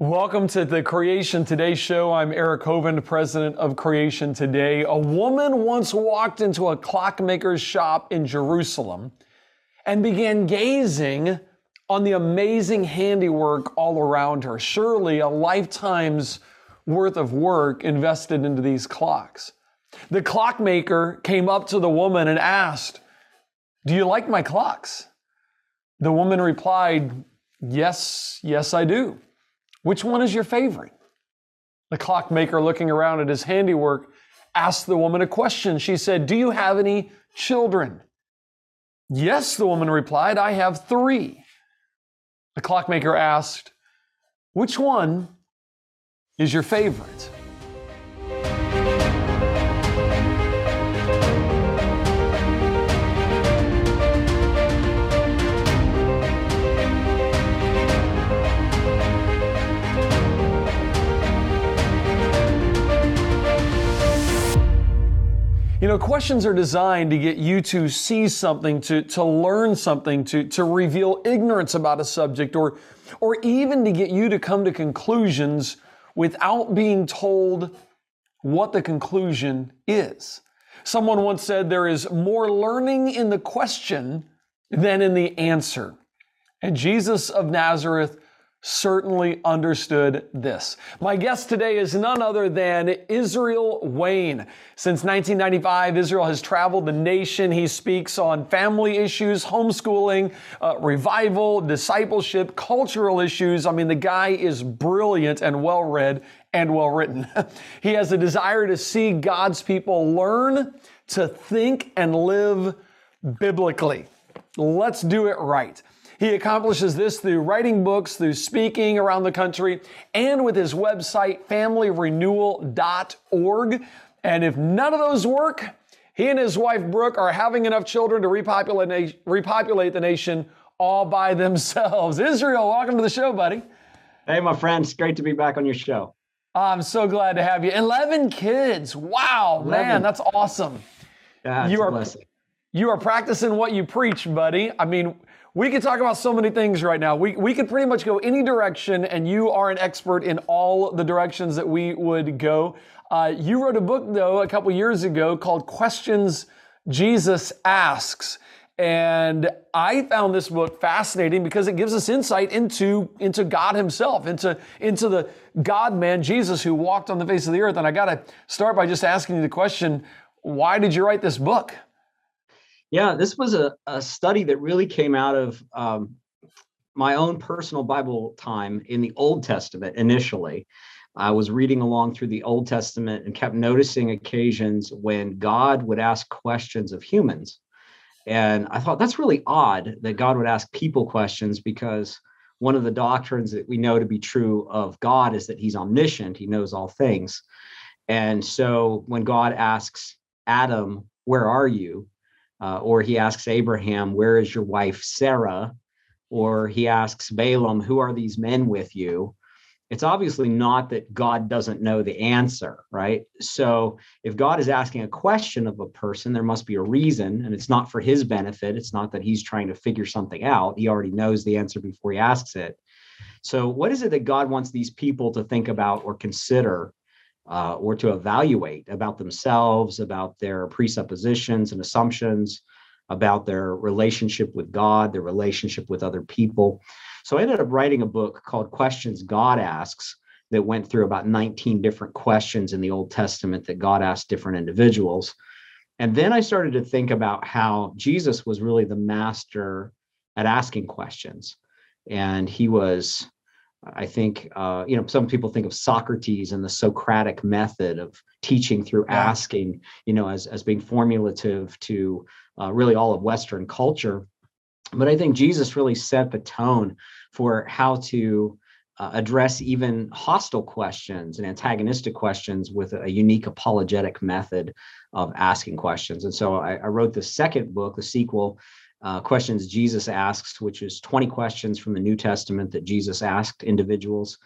Welcome to the Creation Today show. I'm Eric Hovind, president of Creation Today. A woman once walked into a clockmaker's shop in Jerusalem and began gazing on the amazing handiwork all around her. Surely a lifetime's worth of work invested into these clocks. The clockmaker came up to the woman and asked, Do you like my clocks? The woman replied, Yes, yes, I do. Which one is your favorite? The clockmaker, looking around at his handiwork, asked the woman a question. She said, Do you have any children? Yes, the woman replied, I have three. The clockmaker asked, Which one is your favorite? You know, questions are designed to get you to see something, to, to learn something, to, to reveal ignorance about a subject, or, or even to get you to come to conclusions without being told what the conclusion is. Someone once said there is more learning in the question than in the answer. And Jesus of Nazareth certainly understood this. My guest today is none other than Israel Wayne. Since 1995, Israel has traveled the nation. He speaks on family issues, homeschooling, uh, revival, discipleship, cultural issues. I mean, the guy is brilliant and well read and well written. he has a desire to see God's people learn to think and live biblically. Let's do it right. He accomplishes this through writing books, through speaking around the country, and with his website, familyrenewal.org. And if none of those work, he and his wife, Brooke, are having enough children to repopulate, repopulate the nation all by themselves. Israel, welcome to the show, buddy. Hey, my friends. Great to be back on your show. I'm so glad to have you. 11 kids. Wow, 11. man, that's awesome. Yeah, you are, You are practicing what you preach, buddy. I mean, we could talk about so many things right now. We, we could pretty much go any direction, and you are an expert in all the directions that we would go. Uh, you wrote a book, though, a couple years ago called Questions Jesus Asks. And I found this book fascinating because it gives us insight into, into God Himself, into, into the God man, Jesus, who walked on the face of the earth. And I got to start by just asking you the question why did you write this book? Yeah, this was a, a study that really came out of um, my own personal Bible time in the Old Testament initially. I was reading along through the Old Testament and kept noticing occasions when God would ask questions of humans. And I thought that's really odd that God would ask people questions because one of the doctrines that we know to be true of God is that he's omniscient, he knows all things. And so when God asks Adam, Where are you? Uh, or he asks Abraham, Where is your wife Sarah? Or he asks Balaam, Who are these men with you? It's obviously not that God doesn't know the answer, right? So if God is asking a question of a person, there must be a reason, and it's not for his benefit. It's not that he's trying to figure something out. He already knows the answer before he asks it. So, what is it that God wants these people to think about or consider uh, or to evaluate about themselves, about their presuppositions and assumptions, about their relationship with God, their relationship with other people. So I ended up writing a book called Questions God Asks that went through about 19 different questions in the Old Testament that God asked different individuals. And then I started to think about how Jesus was really the master at asking questions. And he was I think uh, you know some people think of Socrates and the Socratic method of teaching through asking, you know, as as being formulative to uh, really all of Western culture. But I think Jesus really set the tone for how to uh, address even hostile questions and antagonistic questions with a unique apologetic method of asking questions. And so I, I wrote the second book, the sequel, uh, questions Jesus asks, which is 20 questions from the New Testament that Jesus asked individuals.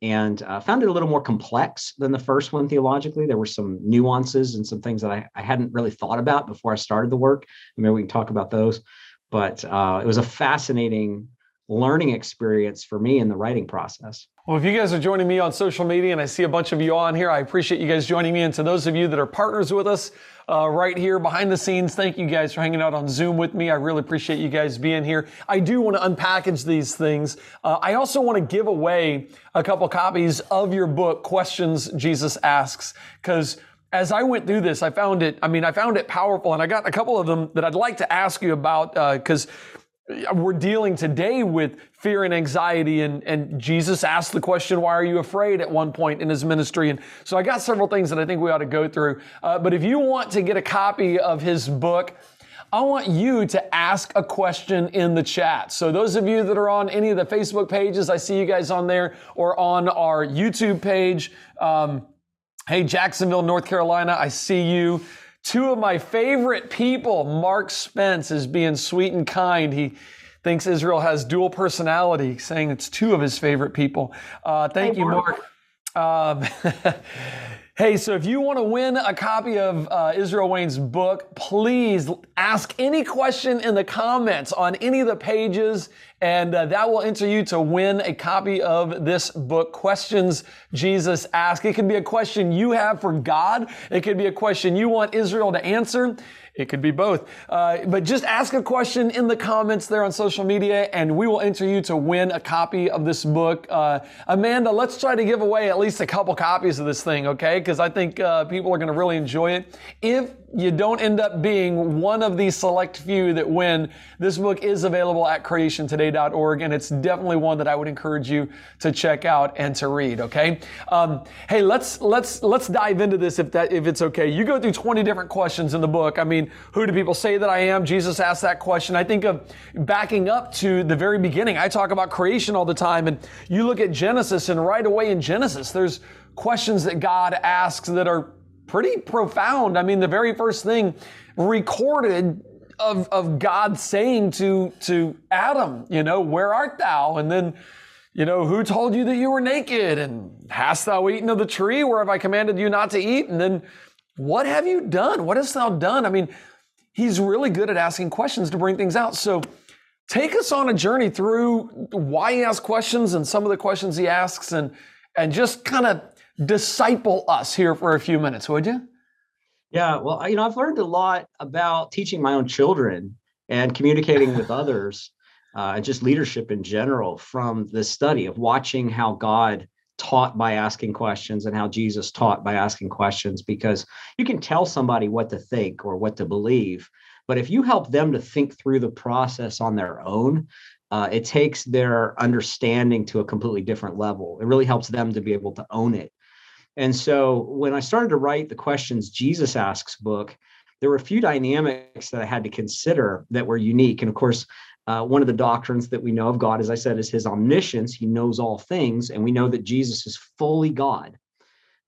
And uh, found it a little more complex than the first one theologically. There were some nuances and some things that I, I hadn't really thought about before I started the work. Maybe we can talk about those. But uh, it was a fascinating learning experience for me in the writing process. Well, if you guys are joining me on social media and I see a bunch of you on here, I appreciate you guys joining me. And to those of you that are partners with us uh, right here behind the scenes, thank you guys for hanging out on Zoom with me. I really appreciate you guys being here. I do want to unpackage these things. Uh, I also want to give away a couple copies of your book, Questions Jesus Asks, because as I went through this, I found it, I mean, I found it powerful and I got a couple of them that I'd like to ask you about because uh, we're dealing today with fear and anxiety and, and jesus asked the question why are you afraid at one point in his ministry and so i got several things that i think we ought to go through uh, but if you want to get a copy of his book I want you to ask a question in the chat. So those of you that are on any of the Facebook pages, I see you guys on there, or on our YouTube page. Um, hey, Jacksonville, North Carolina, I see you. Two of my favorite people, Mark Spence is being sweet and kind. He thinks Israel has dual personality, saying it's two of his favorite people. Uh, thank you, Mark. Um, Hey, so if you want to win a copy of uh, Israel Wayne's book, please ask any question in the comments on any of the pages, and uh, that will enter you to win a copy of this book, Questions Jesus Asked. It could be a question you have for God. It could be a question you want Israel to answer. It could be both. Uh, but just ask a question in the comments there on social media, and we will enter you to win a copy of this book. Uh, Amanda, let's try to give away at least a couple copies of this thing, okay? Because I think uh, people are going to really enjoy it. If you don't end up being one of the select few that win, this book is available at creationtoday.org, and it's definitely one that I would encourage you to check out and to read. Okay. Um, hey, let's let's let's dive into this if that if it's okay. You go through 20 different questions in the book. I mean, who do people say that I am? Jesus asked that question. I think of backing up to the very beginning. I talk about creation all the time, and you look at Genesis, and right away in Genesis, there's questions that God asks that are pretty profound. I mean, the very first thing recorded of, of God saying to, to Adam, you know, where art thou? And then, you know, who told you that you were naked? And hast thou eaten of the tree whereof I commanded you not to eat? And then, what have you done? What hast thou done? I mean, he's really good at asking questions to bring things out. So, take us on a journey through why he asks questions and some of the questions he asks and and just kind of disciple us here for a few minutes, would you? Yeah, well, you know, I've learned a lot about teaching my own children and communicating with others, uh, and just leadership in general from the study of watching how God taught by asking questions and how Jesus taught by asking questions. Because you can tell somebody what to think or what to believe, but if you help them to think through the process on their own, uh, it takes their understanding to a completely different level. It really helps them to be able to own it and so when I started to write the questions Jesus asks book, there were a few dynamics that I had to consider that were unique. And of course, uh, one of the doctrines that we know of God, as I said, is his omniscience. He knows all things. And we know that Jesus is fully God,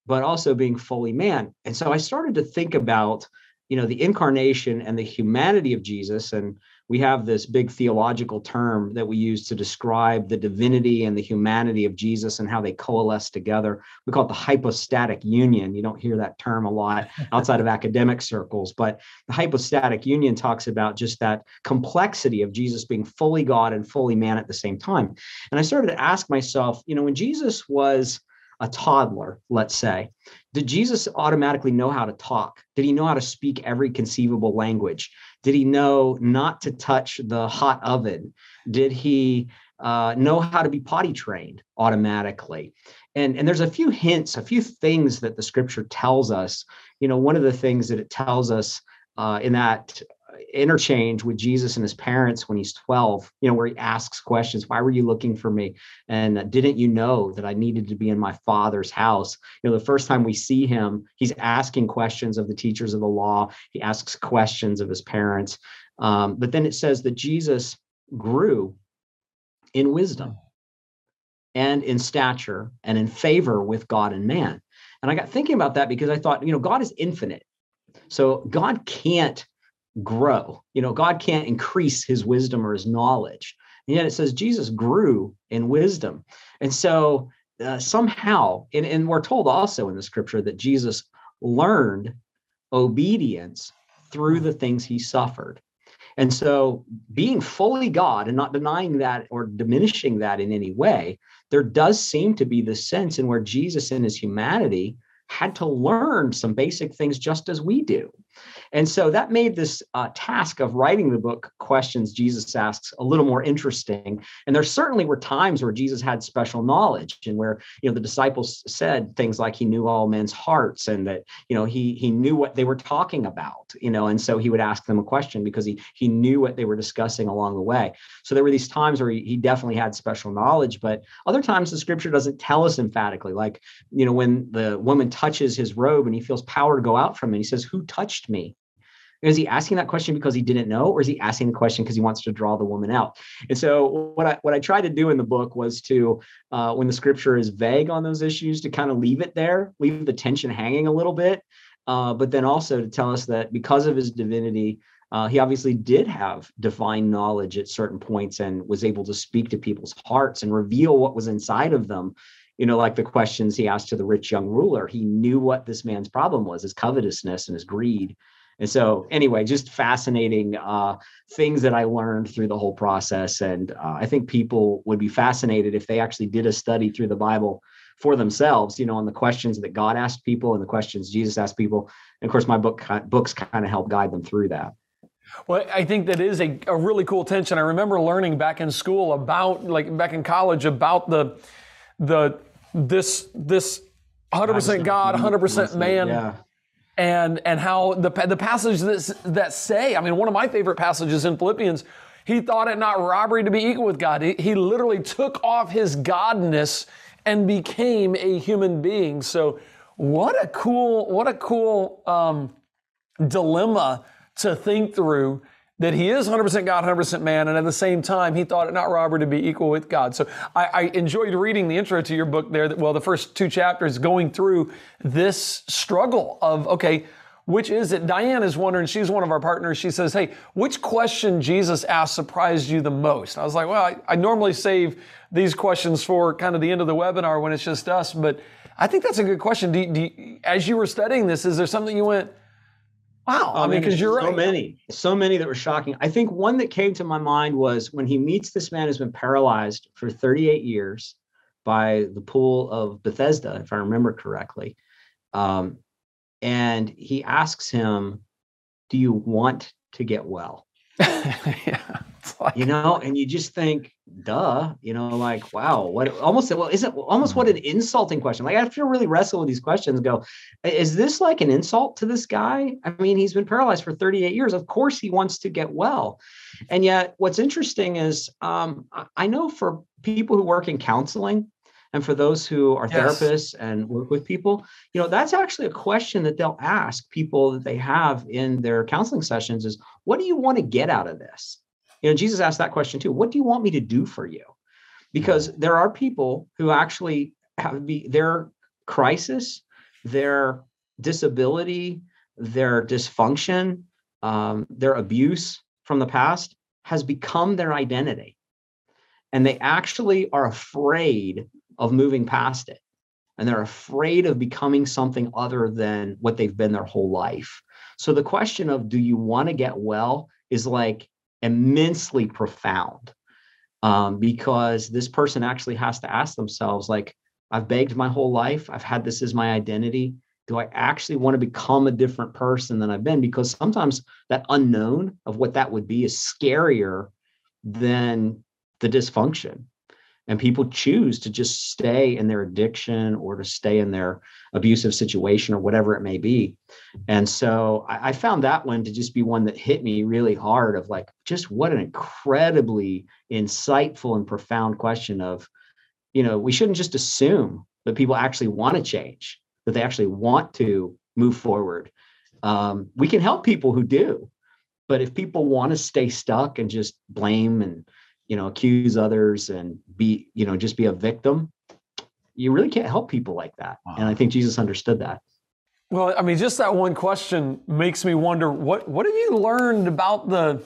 but also being fully man. And so I started to think about, you know, the incarnation and the humanity of Jesus. And we have this big theological term that we use to describe the divinity and the humanity of Jesus and how they coalesce together. We call it the hypostatic union. You don't hear that term a lot outside of academic circles, but the hypostatic union talks about just that complexity of Jesus being fully God and fully man at the same time. And I started to ask myself, you know, when Jesus was a toddler, let's say, did Jesus automatically know how to talk? Did he know how to speak every conceivable language? Did he know not to touch the hot oven? Did he uh, know how to be potty trained automatically? And, and there's a few hints, a few things that the scripture tells us. You know, one of the things that it tells us uh, in that interchange with Jesus and his parents when he's 12, you know, where he asks questions, why were you looking for me? And didn't you know that I needed to be in my father's house? You know, the first time we see him, he's asking questions of the teachers of the law. He asks questions of his parents. Um, but then it says that Jesus grew in wisdom and in stature and in favor with God and man. And I got thinking about that because I thought, you know, God is infinite. So God can't grow. You know, God can't increase his wisdom or his knowledge. And yet it says Jesus grew in wisdom. And so uh, somehow, and, and we're told also in the scripture that Jesus learned obedience through the things he suffered. And so, being fully God and not denying that or diminishing that in any way, there does seem to be this sense in where Jesus in his humanity had to learn some basic things just as we do. And so that made this uh, task of writing the book, Questions Jesus Asks, a little more interesting. And there certainly were times where Jesus had special knowledge and where, you know, the disciples said things like he knew all men's hearts and that, you know, he he knew what they were talking about, you know, and so he would ask them a question because he he knew what they were discussing along the way. So there were these times where he, he definitely had special knowledge, but other times the scripture doesn't tell us emphatically, like, you know, when the woman touches his robe and he feels power to go out from it, he says, Who touched me? Is he asking that question because he didn't know, or is he asking the question because he wants to draw the woman out? And so, what I what I tried to do in the book was to, uh, when the scripture is vague on those issues, to kind of leave it there, leave the tension hanging a little bit, uh, but then also to tell us that because of his divinity, uh, he obviously did have divine knowledge at certain points and was able to speak to people's hearts and reveal what was inside of them. You know, like the questions he asked to the rich young ruler. He knew what this man's problem was his covetousness and his greed. And so, anyway, just fascinating uh, things that I learned through the whole process. And uh, I think people would be fascinated if they actually did a study through the Bible for themselves, you know, on the questions that God asked people and the questions Jesus asked people. And of course, my book books kind of help guide them through that. Well, I think that is a, a really cool tension. I remember learning back in school about, like back in college, about the the this this 100% God, 100% man. Yeah and and how the the passage that that say, I mean, one of my favorite passages in Philippians, he thought it not robbery to be equal with God. He, he literally took off his godness and became a human being. So, what a cool what a cool um, dilemma to think through that he is 100% God, 100% man, and at the same time, he thought it not robbery to be equal with God. So I, I, enjoyed reading the intro to your book there. That, well, the first two chapters going through this struggle of, okay, which is it? Diane is wondering, she's one of our partners. She says, Hey, which question Jesus asked surprised you the most? I was like, Well, I, I normally save these questions for kind of the end of the webinar when it's just us, but I think that's a good question. Do, do, as you were studying this, is there something you went, Wow. I mean, because you're so right. many, so many that were shocking. I think one that came to my mind was when he meets this man who's been paralyzed for 38 years by the pool of Bethesda, if I remember correctly. Um, and he asks him, Do you want to get well? yeah, like, you know, and you just think, duh, you know, like, wow, what almost well, isn't almost what an insulting question. Like I have to really wrestle with these questions, go, is this like an insult to this guy? I mean, he's been paralyzed for 38 years. Of course he wants to get well. And yet what's interesting is um, I know for people who work in counseling, and for those who are yes. therapists and work with people you know that's actually a question that they'll ask people that they have in their counseling sessions is what do you want to get out of this you know, Jesus asked that question too. What do you want me to do for you? Because there are people who actually have be their crisis, their disability, their dysfunction, um, their abuse from the past has become their identity. And they actually are afraid of moving past it. And they're afraid of becoming something other than what they've been their whole life. So the question of do you want to get well is like immensely profound. Um, because this person actually has to ask themselves like i've begged my whole life. I've had this as my identity. Do i actually want to become a different person than i've been? Because sometimes that unknown of what that would be is scarier than the dysfunction and people choose to just stay in their addiction or to stay in their abusive situation or whatever it may be. And so I, I, found that one to just be one that hit me really hard of like just what an incredibly insightful and profound question of you know we shouldn't just assume that people actually want to change that they actually want to move forward. Um, we can help people who do but if people want to stay stuck and just blame and you know accuse others and be you know just be a victim you really can't help people like that wow. and i think jesus understood that well i mean just that one question makes me wonder what what have you learned about the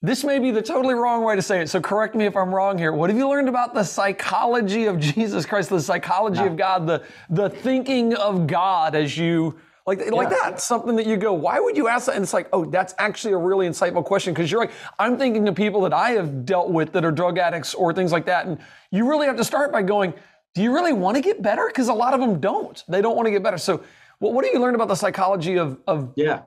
this may be the totally wrong way to say it so correct me if i'm wrong here what have you learned about the psychology of jesus christ the psychology yeah. of god the the thinking of god as you Like, yeah. like that, something that you go, why would you ask that? And it's like, oh, that's actually a really insightful question. Cause you're like, I'm thinking to people that I have dealt with that are drug addicts or things like that. And you really have to start by going, do you really want to get better? Because a lot of them don't. They don't want to get better. So, what, what do you learn about the psychology of, of yeah?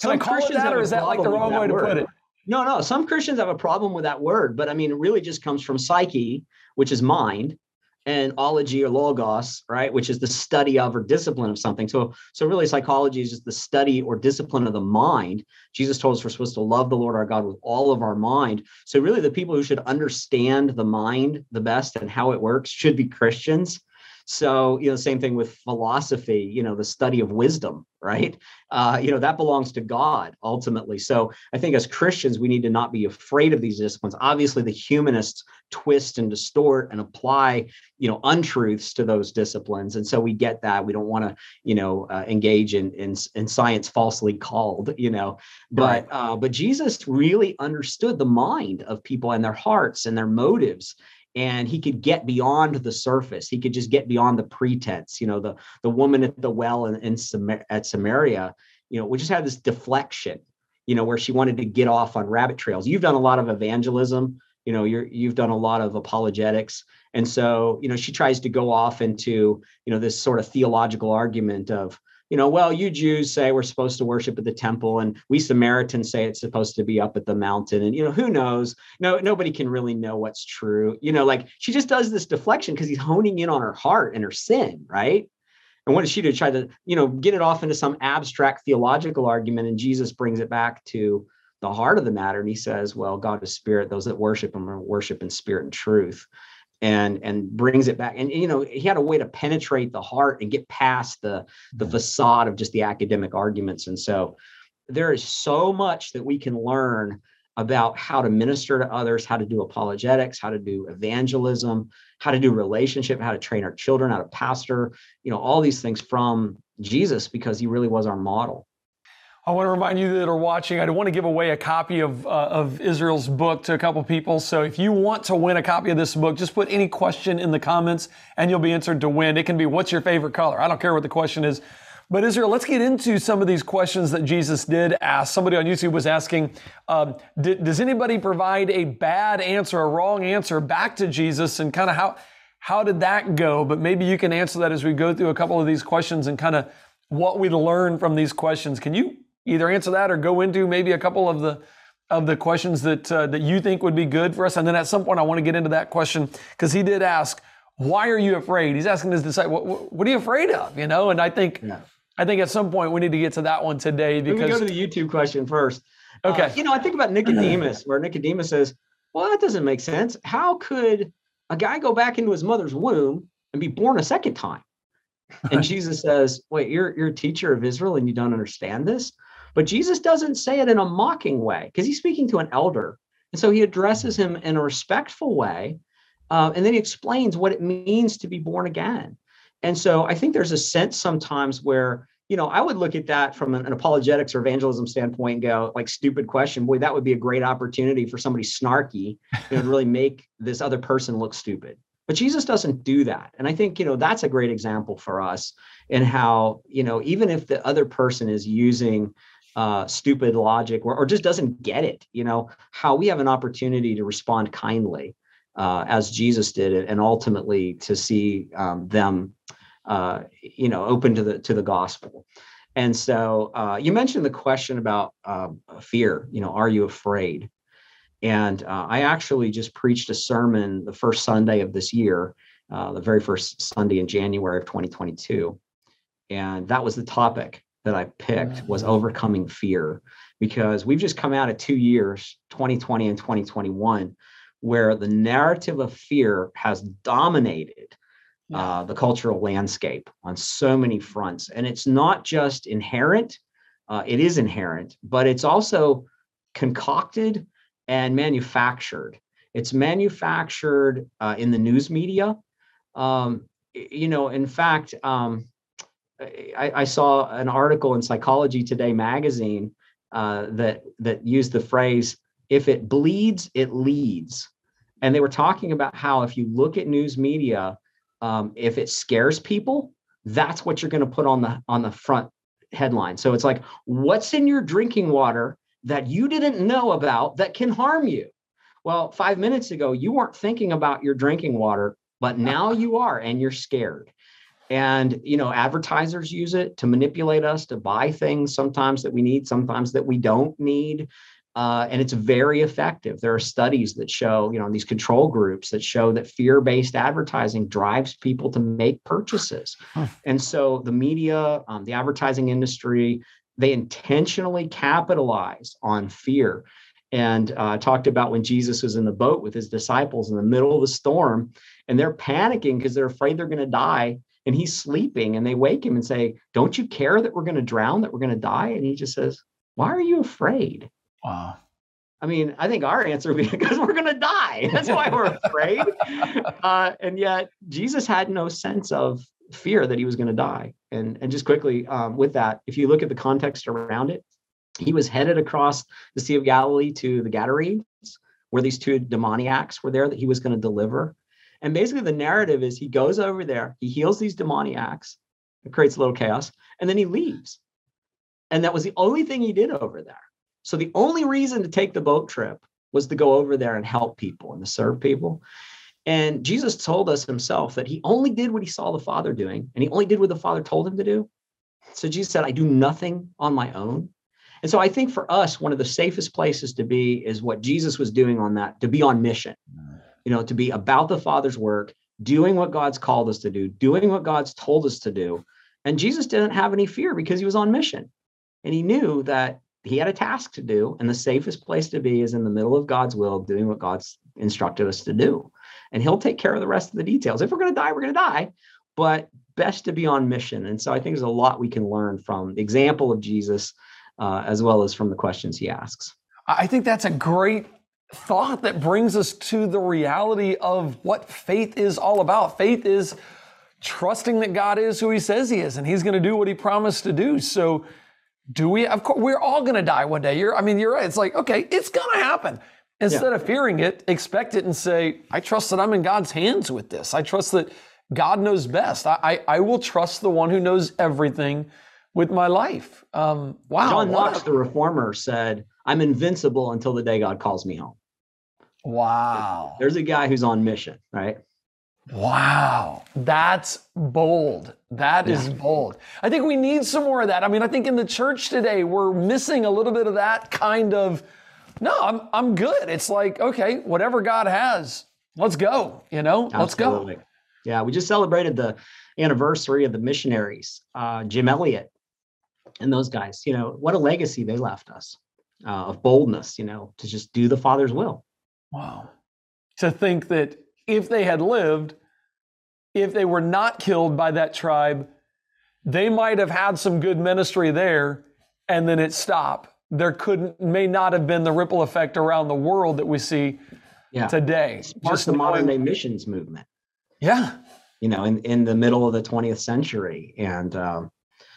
Can I call Christians it that, or is that like the wrong way to put it? No, no. Some Christians have a problem with that word, but I mean, it really just comes from psyche, which is mind, and ology or logos, right, which is the study of or discipline of something. So, so really, psychology is just the study or discipline of the mind. Jesus told us we're supposed to love the Lord our God with all of our mind. So, really, the people who should understand the mind the best and how it works should be Christians. So, you know, same thing with philosophy, you know, the study of wisdom, right? Uh, you know, that belongs to God ultimately. So I think as Christians, we need to not be afraid of these disciplines. Obviously, the humanists twist and distort and apply, you know, untruths to those disciplines. And so we get that. We don't want to, you know, uh, engage in, in, in science falsely called, you know, but, right. uh, but Jesus really understood the mind of people and their hearts and their motives and he could get beyond the surface. He could just get beyond the pretense you know the the woman at the well in, in at samaria you know we just had this deflection you know where she wanted to get off on rabbit trails. You've done a lot of evangelism you know you're you've done a lot of apologetics. And so you know she tries to go off into you know this sort of theological argument of you know, well, you Jews say we're supposed to worship at the temple, and we Samaritans say it's supposed to be up at the mountain. And you know, who knows? No, nobody can really know what's true. You know, like she just does this deflection because he's honing in on her heart and her sin, right? And what does she do? Try to, you know, get it off into some abstract theological argument, and Jesus brings it back to the heart of the matter, and he says, "Well, God is spirit; those that worship Him are worship in spirit and truth." And and brings it back. And you know he had a way to penetrate the heart and get past the the mm-hmm. facade of just the academic arguments. And so there is so much that we can learn about how to minister to others how to do apologetics how to do evangelism how to do relationship how to train our children how to pastor you know all these things from jesus because he really was our model I want to remind you that are watching, I want to give away a copy of, uh, of Israel's book to a couple people. So if you want to win a copy of this book, just put any question in the comments and you'll be answered to win. It can be, what's your favorite color? I don't care what the question is. But Israel, let's get into some of these questions that Jesus did ask. Somebody on YouTube was asking, um, does anybody provide a bad answer, a wrong answer back to Jesus and kind of how, how did that go? But maybe you can answer that as we go through a couple of these questions and kind of what we learn from these questions. Can you either answer that or go into maybe a couple of the of the questions that uh, that you think would be good for us. And then at some point, I want to get into that question because he did ask, "Why are you afraid?" He's asking his disciple, what, what, are you afraid of?" You know, and I think yeah. I think at some point we need to get to that one today because we go to the YouTube question first. Okay, uh, you know, I think about Nicodemus, where Nicodemus says, "Well, that doesn't make sense. How could a guy go back into his mother's womb and be born a second time?" And Jesus says, "Wait, you're you're a teacher of Israel and you don't understand this." But Jesus doesn't say it in a mocking way because he's speaking to an elder. And so he addresses him in a respectful way. Uh, and then he explains what it means to be born again. And so I think there's a sense sometimes where, you know, I would look at that from an, an apologetics or evangelism standpoint and go, like, stupid question. Boy, that would be a great opportunity for somebody snarky and really make this other person look stupid. But Jesus doesn't do that. And I think, you know, that's a great example for us in how, you know, even if the other person is using uh, stupid logic or, or just doesn't get it, you know, how we have an opportunity to respond kindly uh, as Jesus did it, and ultimately to see um, them, uh, you know, open to the to the gospel. And so uh, you mentioned the question about um, fear. You know, are you afraid? And uh, I actually just preached a sermon the first Sunday of this year, uh, the very first Sunday in January of 2022, and that was the topic that I picked was overcoming fear because we've just come out of two years, 2020 and 2021, where the narrative of fear has dominated uh, the cultural landscape on so many fronts. And it's not just inherent, uh, it is inherent, but it's also concocted and manufactured. It's manufactured uh, in the news media. Um, you know, in fact, um, I, I, saw an article in Psychology Today magazine uh, that that used the phrase "if it bleeds, it leads," and they were talking about how if you look at news media, um, if it scares people, that's what you're going to put on the on the front headline. So it's like, what's in your drinking water that you didn't know about that can harm you? Well, five minutes ago, you weren't thinking about your drinking water, but now you are, and you're scared. And you know, advertisers use it to manipulate us to buy things sometimes that we need, sometimes that we don't need. Uh, and it's very effective. There are studies that show, you know, these control groups that show that fear-based advertising drives people to make purchases. Huh. And so the media, um, the advertising industry, they intentionally capitalize on fear. And uh, talked about when Jesus was in the boat with his disciples in the middle of the storm, and they're panicking because they're afraid they're going to die. And he's sleeping, and they wake him and say, "Don't you care that we're going to drown, that we're going to die?" And he just says, "Why are you afraid?" Wow. I mean, I think our answer would be because we're going to die. That's why we're afraid. Uh, and yet, Jesus had no sense of fear that he was going to die. And, and just quickly um, with that, if you look at the context around it, he was headed across the Sea of Galilee to the Gadarenes, where these two demoniacs were there that he was going to deliver. And basically, the narrative is he goes over there, he heals these demoniacs, it creates a little chaos, and then he leaves. And that was the only thing he did over there. So the only reason to take the boat trip was to go over there and help people and to serve people. And Jesus told us himself that he only did what he saw the Father doing, and he only did what the Father told him to do. So Jesus said, I do nothing on my own. And so I think for us, one of the safest places to be is what Jesus was doing on that, to be on mission, you know, to be about the Father's work, doing what God's called us to do, doing what God's told us to do. And Jesus didn't have any fear because he was on mission. And he knew that he had a task to do, and the safest place to be is in the middle of God's will, doing what God's instructed us to do. And he'll take care of the rest of the details. If we're going to die, we're going to die, but best to be on mission. And so I think there's a lot we can learn from the example of Jesus, uh, as well as from the questions he asks. I think that's a great thought that brings us to the reality of what faith is all about. Faith is trusting that God is who he says he is and he's going to do what he promised to do. So do we? Of course, we're all going to die one day. You're, I mean, you're right. It's like, okay, it's going to happen. Instead yeah. of fearing it, expect it and say, I trust that I'm in God's hands with this. I trust that God knows best. I, I, I will trust the one who knows everything with my life. Um, wow. John Knox, the reformer, said, I'm invincible until the day God calls me home. Wow. There's a guy who's on mission, right? Wow, that's bold. That is bold. I think we need some more of that. I mean, I think in the church today, we're missing a little bit of that kind of, no, I'm, I'm good. It's like, okay, whatever God has, let's go, you know, Absolutely. let's go. Yeah, we just celebrated the anniversary of the missionaries, uh, Jim Elliot and those guys. You know, what a legacy they left us uh, of boldness, you know, to just do the Father's will. Wow. To think that if they had lived, if they were not killed by that tribe, they might have had some good ministry there and then it stopped. There couldn't, may not have been the ripple effect around the world that we see yeah. today. Just the modern day missions movement. Yeah. You know, in, in the middle of the 20th century. And um,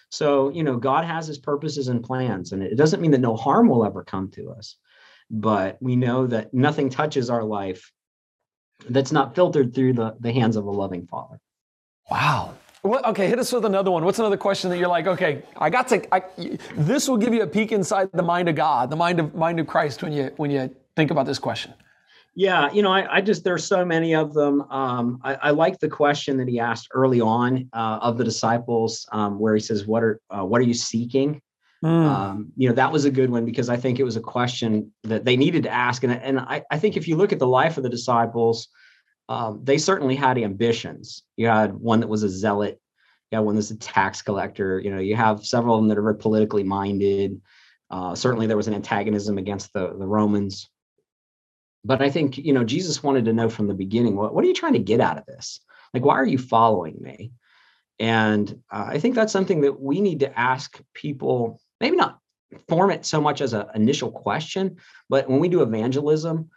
so, you know, God has his purposes and plans, and it doesn't mean that no harm will ever come to us, but we know that nothing touches our life that's not filtered through the, the hands of a loving father. Wow. Well, okay, hit us with another one. What's another question that you're like, okay, I got to. I, this will give you a peek inside the mind of God, the mind of mind of Christ when you when you think about this question. Yeah, you know, I, I just there's so many of them. Um, I, I, like the question that he asked early on uh, of the disciples, um, where he says, "What are uh, what are you seeking?" Mm. Um, you know, that was a good one because I think it was a question that they needed to ask. And, and I, I think if you look at the life of the disciples, um, they certainly had ambitions. You had one that was a zealot, you had one that's a tax collector. You know, you have several of them that are very politically minded. Uh, certainly, there was an antagonism against the, the Romans. But I think, you know, Jesus wanted to know from the beginning, what, what are you trying to get out of this? Like, why are you following me? And uh, I think that's something that we need to ask people maybe not form it so much as an initial question, but when we do evangelism,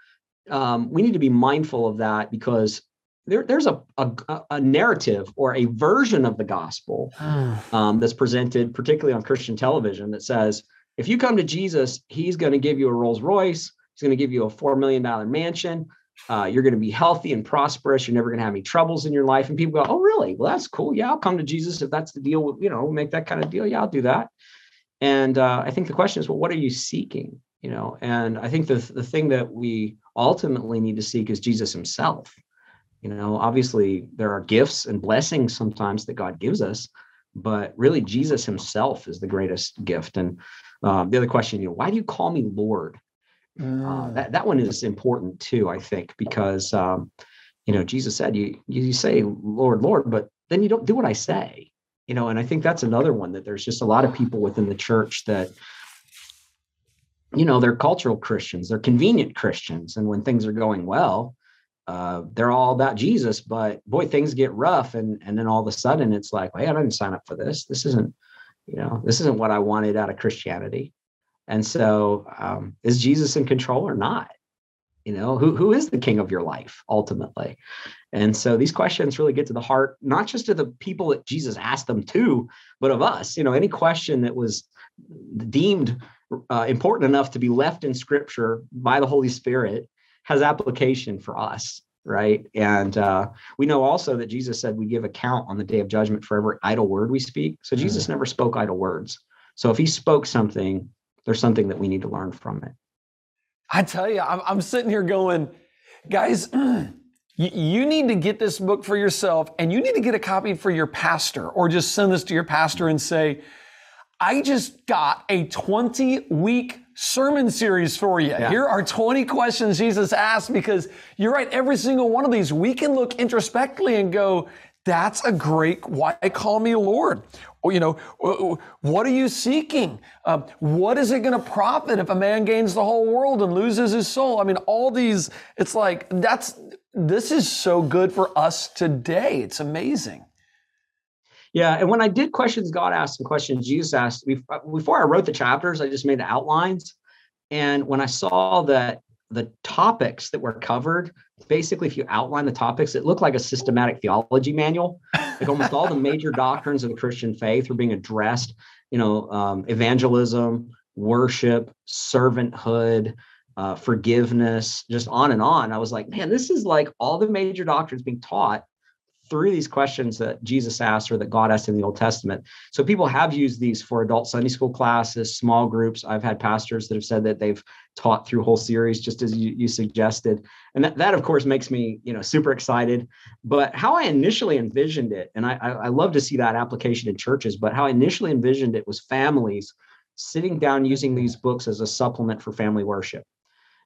um, we need to be mindful of that because there, there's a, a, a, narrative or a version of the gospel um, that's presented, particularly on Christian television, that says if you come to Jesus, he's going to give you a Rolls Royce, he's going to give you a $4 million mansion, Uh, you're going to be healthy and prosperous. You're never going to have any troubles in your life. And people go, "Oh, really? Well, that's cool. Yeah, I'll come to Jesus if that's the deal. You know, make that kind of deal. Yeah, I'll do that." And uh, I think the question is, well, what are you seeking? You know, and I think the the thing that we ultimately need to seek is Jesus Himself. You know, obviously there are gifts and blessings sometimes that God gives us, but really Jesus Himself is the greatest gift. And um, the other question, you know, why do you call me Lord? Uh, that that one is important too, I think, because um, you know Jesus said, "You you say Lord, Lord," but then you don't do what I say. You know, and I think that's another one that there's just a lot of people within the church that you know they're cultural christians they're convenient christians and when things are going well uh, they're all about jesus but boy things get rough and and then all of a sudden it's like hey i didn't sign up for this this isn't you know this isn't what i wanted out of christianity and so um, is jesus in control or not you know who, who is the king of your life ultimately and so these questions really get to the heart not just of the people that jesus asked them to but of us you know any question that was deemed uh, important enough to be left in scripture by the Holy Spirit has application for us, right? And uh, we know also that Jesus said we give account on the day of judgment for every idle word we speak. So Jesus mm. never spoke idle words. So if he spoke something, there's something that we need to learn from it. I tell you, I'm, I'm sitting here going, guys, you need to get this book for yourself and you need to get a copy for your pastor or just send this to your pastor and say, I just got a 20 week sermon series for you. Yeah. Here are 20 questions Jesus asked because you're right, every single one of these, we can look introspectively and go, that's a great, why call me Lord? Or, you know, what are you seeking? Um, what is it going to profit if a man gains the whole world and loses his soul? I mean, all these, it's like, that's, this is so good for us today. It's amazing. Yeah, and when I did questions God asked and questions Jesus asked, uh, before I wrote the chapters, I just made the outlines. And when I saw that the topics that were covered, basically, if you outline the topics, it looked like a systematic theology manual. Like almost all the major doctrines of the Christian faith were being addressed. You know, um, evangelism, worship, servanthood, uh, forgiveness, just on and on. I was like, man, this is like all the major doctrines being taught through these questions that Jesus asked or that God asked in the Old Testament. So people have used these for adult Sunday school classes, small groups. I've had pastors that have said that they've taught through whole series, just as you, you suggested. And that, that, of course, makes me, you know, super excited. But how I initially envisioned it, and I, I love to see that application in churches, but how I initially envisioned it was families sitting down using these books as a supplement for family worship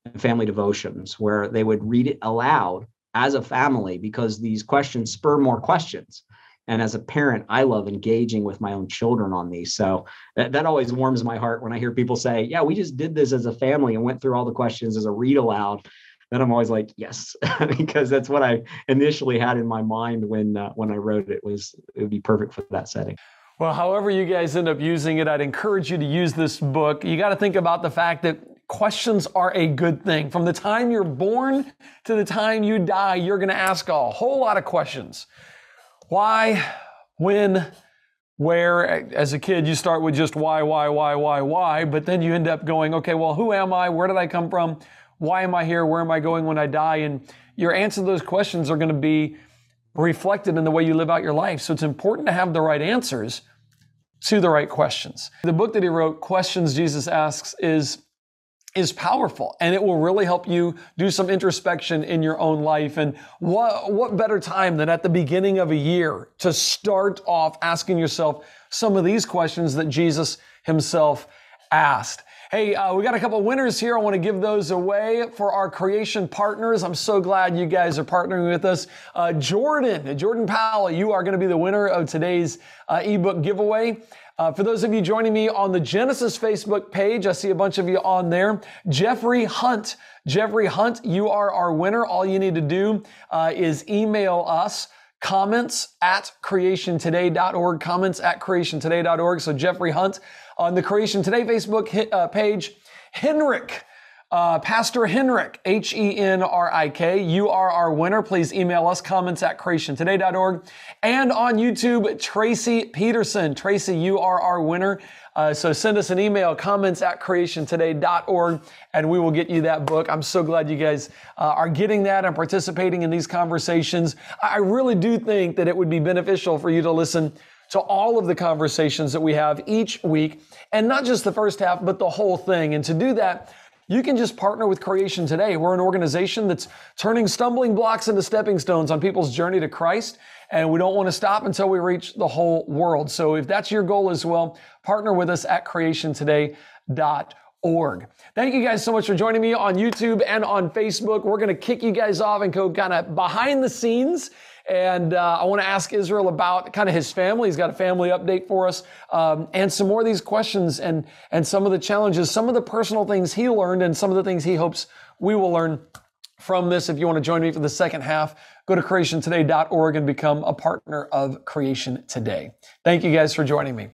and family devotions, where they would read it aloud as a family because these questions spur more questions. And as a parent, I love engaging with my own children on these. So that, that always warms my heart when I hear people say, Yeah, we just did this as a family and went through all the questions as a read aloud. Then I'm always like, yes, because that's what I initially had in my mind when uh, when I wrote it was it would be perfect for that setting. Well, however you guys end up using it, I'd encourage you to use this book. You got to think about the fact that questions are a good thing. From the time you're born to the time you die, you're going to ask a whole lot of questions. Why, when, where, as a kid, you start with just why, why, why, why, why, but then you end up going, okay, well, who am I? Where did I come from? Why am I here? Where am I going when I die? And your answer to those questions are going to be reflected in the way you live out your life. So it's important to have the right answers to the right questions. The book that he wrote, Questions Jesus Asks, is is powerful and it will really help you do some introspection in your own life. And what, what better time than at the beginning of a year to start off asking yourself some of these questions that Jesus himself asked. Hey, uh, we got a couple winners here. I want to give those away for our creation partners. I'm so glad you guys are partnering with us. Uh, Jordan, Jordan Powell, you are going to be the winner of today's uh, ebook giveaway. Uh, for those of you joining me on the Genesis Facebook page, I see a bunch of you on there. Jeffrey Hunt. Jeffrey Hunt, you are our winner. All you need to do uh, is email us comments at creationtoday.org, comments at creationtoday.org. So Jeffrey Hunt on the Creation Today Facebook uh, page. Henrik, Uh, Pastor Henrik, H E N R I K, you are our winner. Please email us comments at creationtoday.org. And on YouTube, Tracy Peterson. Tracy, you are our winner. Uh, so send us an email, comments at creationtoday.org, and we will get you that book. I'm so glad you guys uh, are getting that and participating in these conversations. I really do think that it would be beneficial for you to listen to all of the conversations that we have each week, and not just the first half, but the whole thing. And to do that, you can just partner with Creation Today. We're an organization that's turning stumbling blocks into stepping stones on people's journey to Christ. And we don't want to stop until we reach the whole world. So if that's your goal as well, partner with us at creationtoday.org. Thank you guys so much for joining me on YouTube and on Facebook. We're going to kick you guys off and go kind of behind the scenes and uh, I want to ask Israel about kind of his family. He's got a family update for us, um, and some more of these questions and and some of the challenges, some of the personal things he learned, and some of the things he hopes we will learn from this. If you want to join me for the second half, go to creationtoday.org and become a partner of Creation Today. Thank you guys for joining me.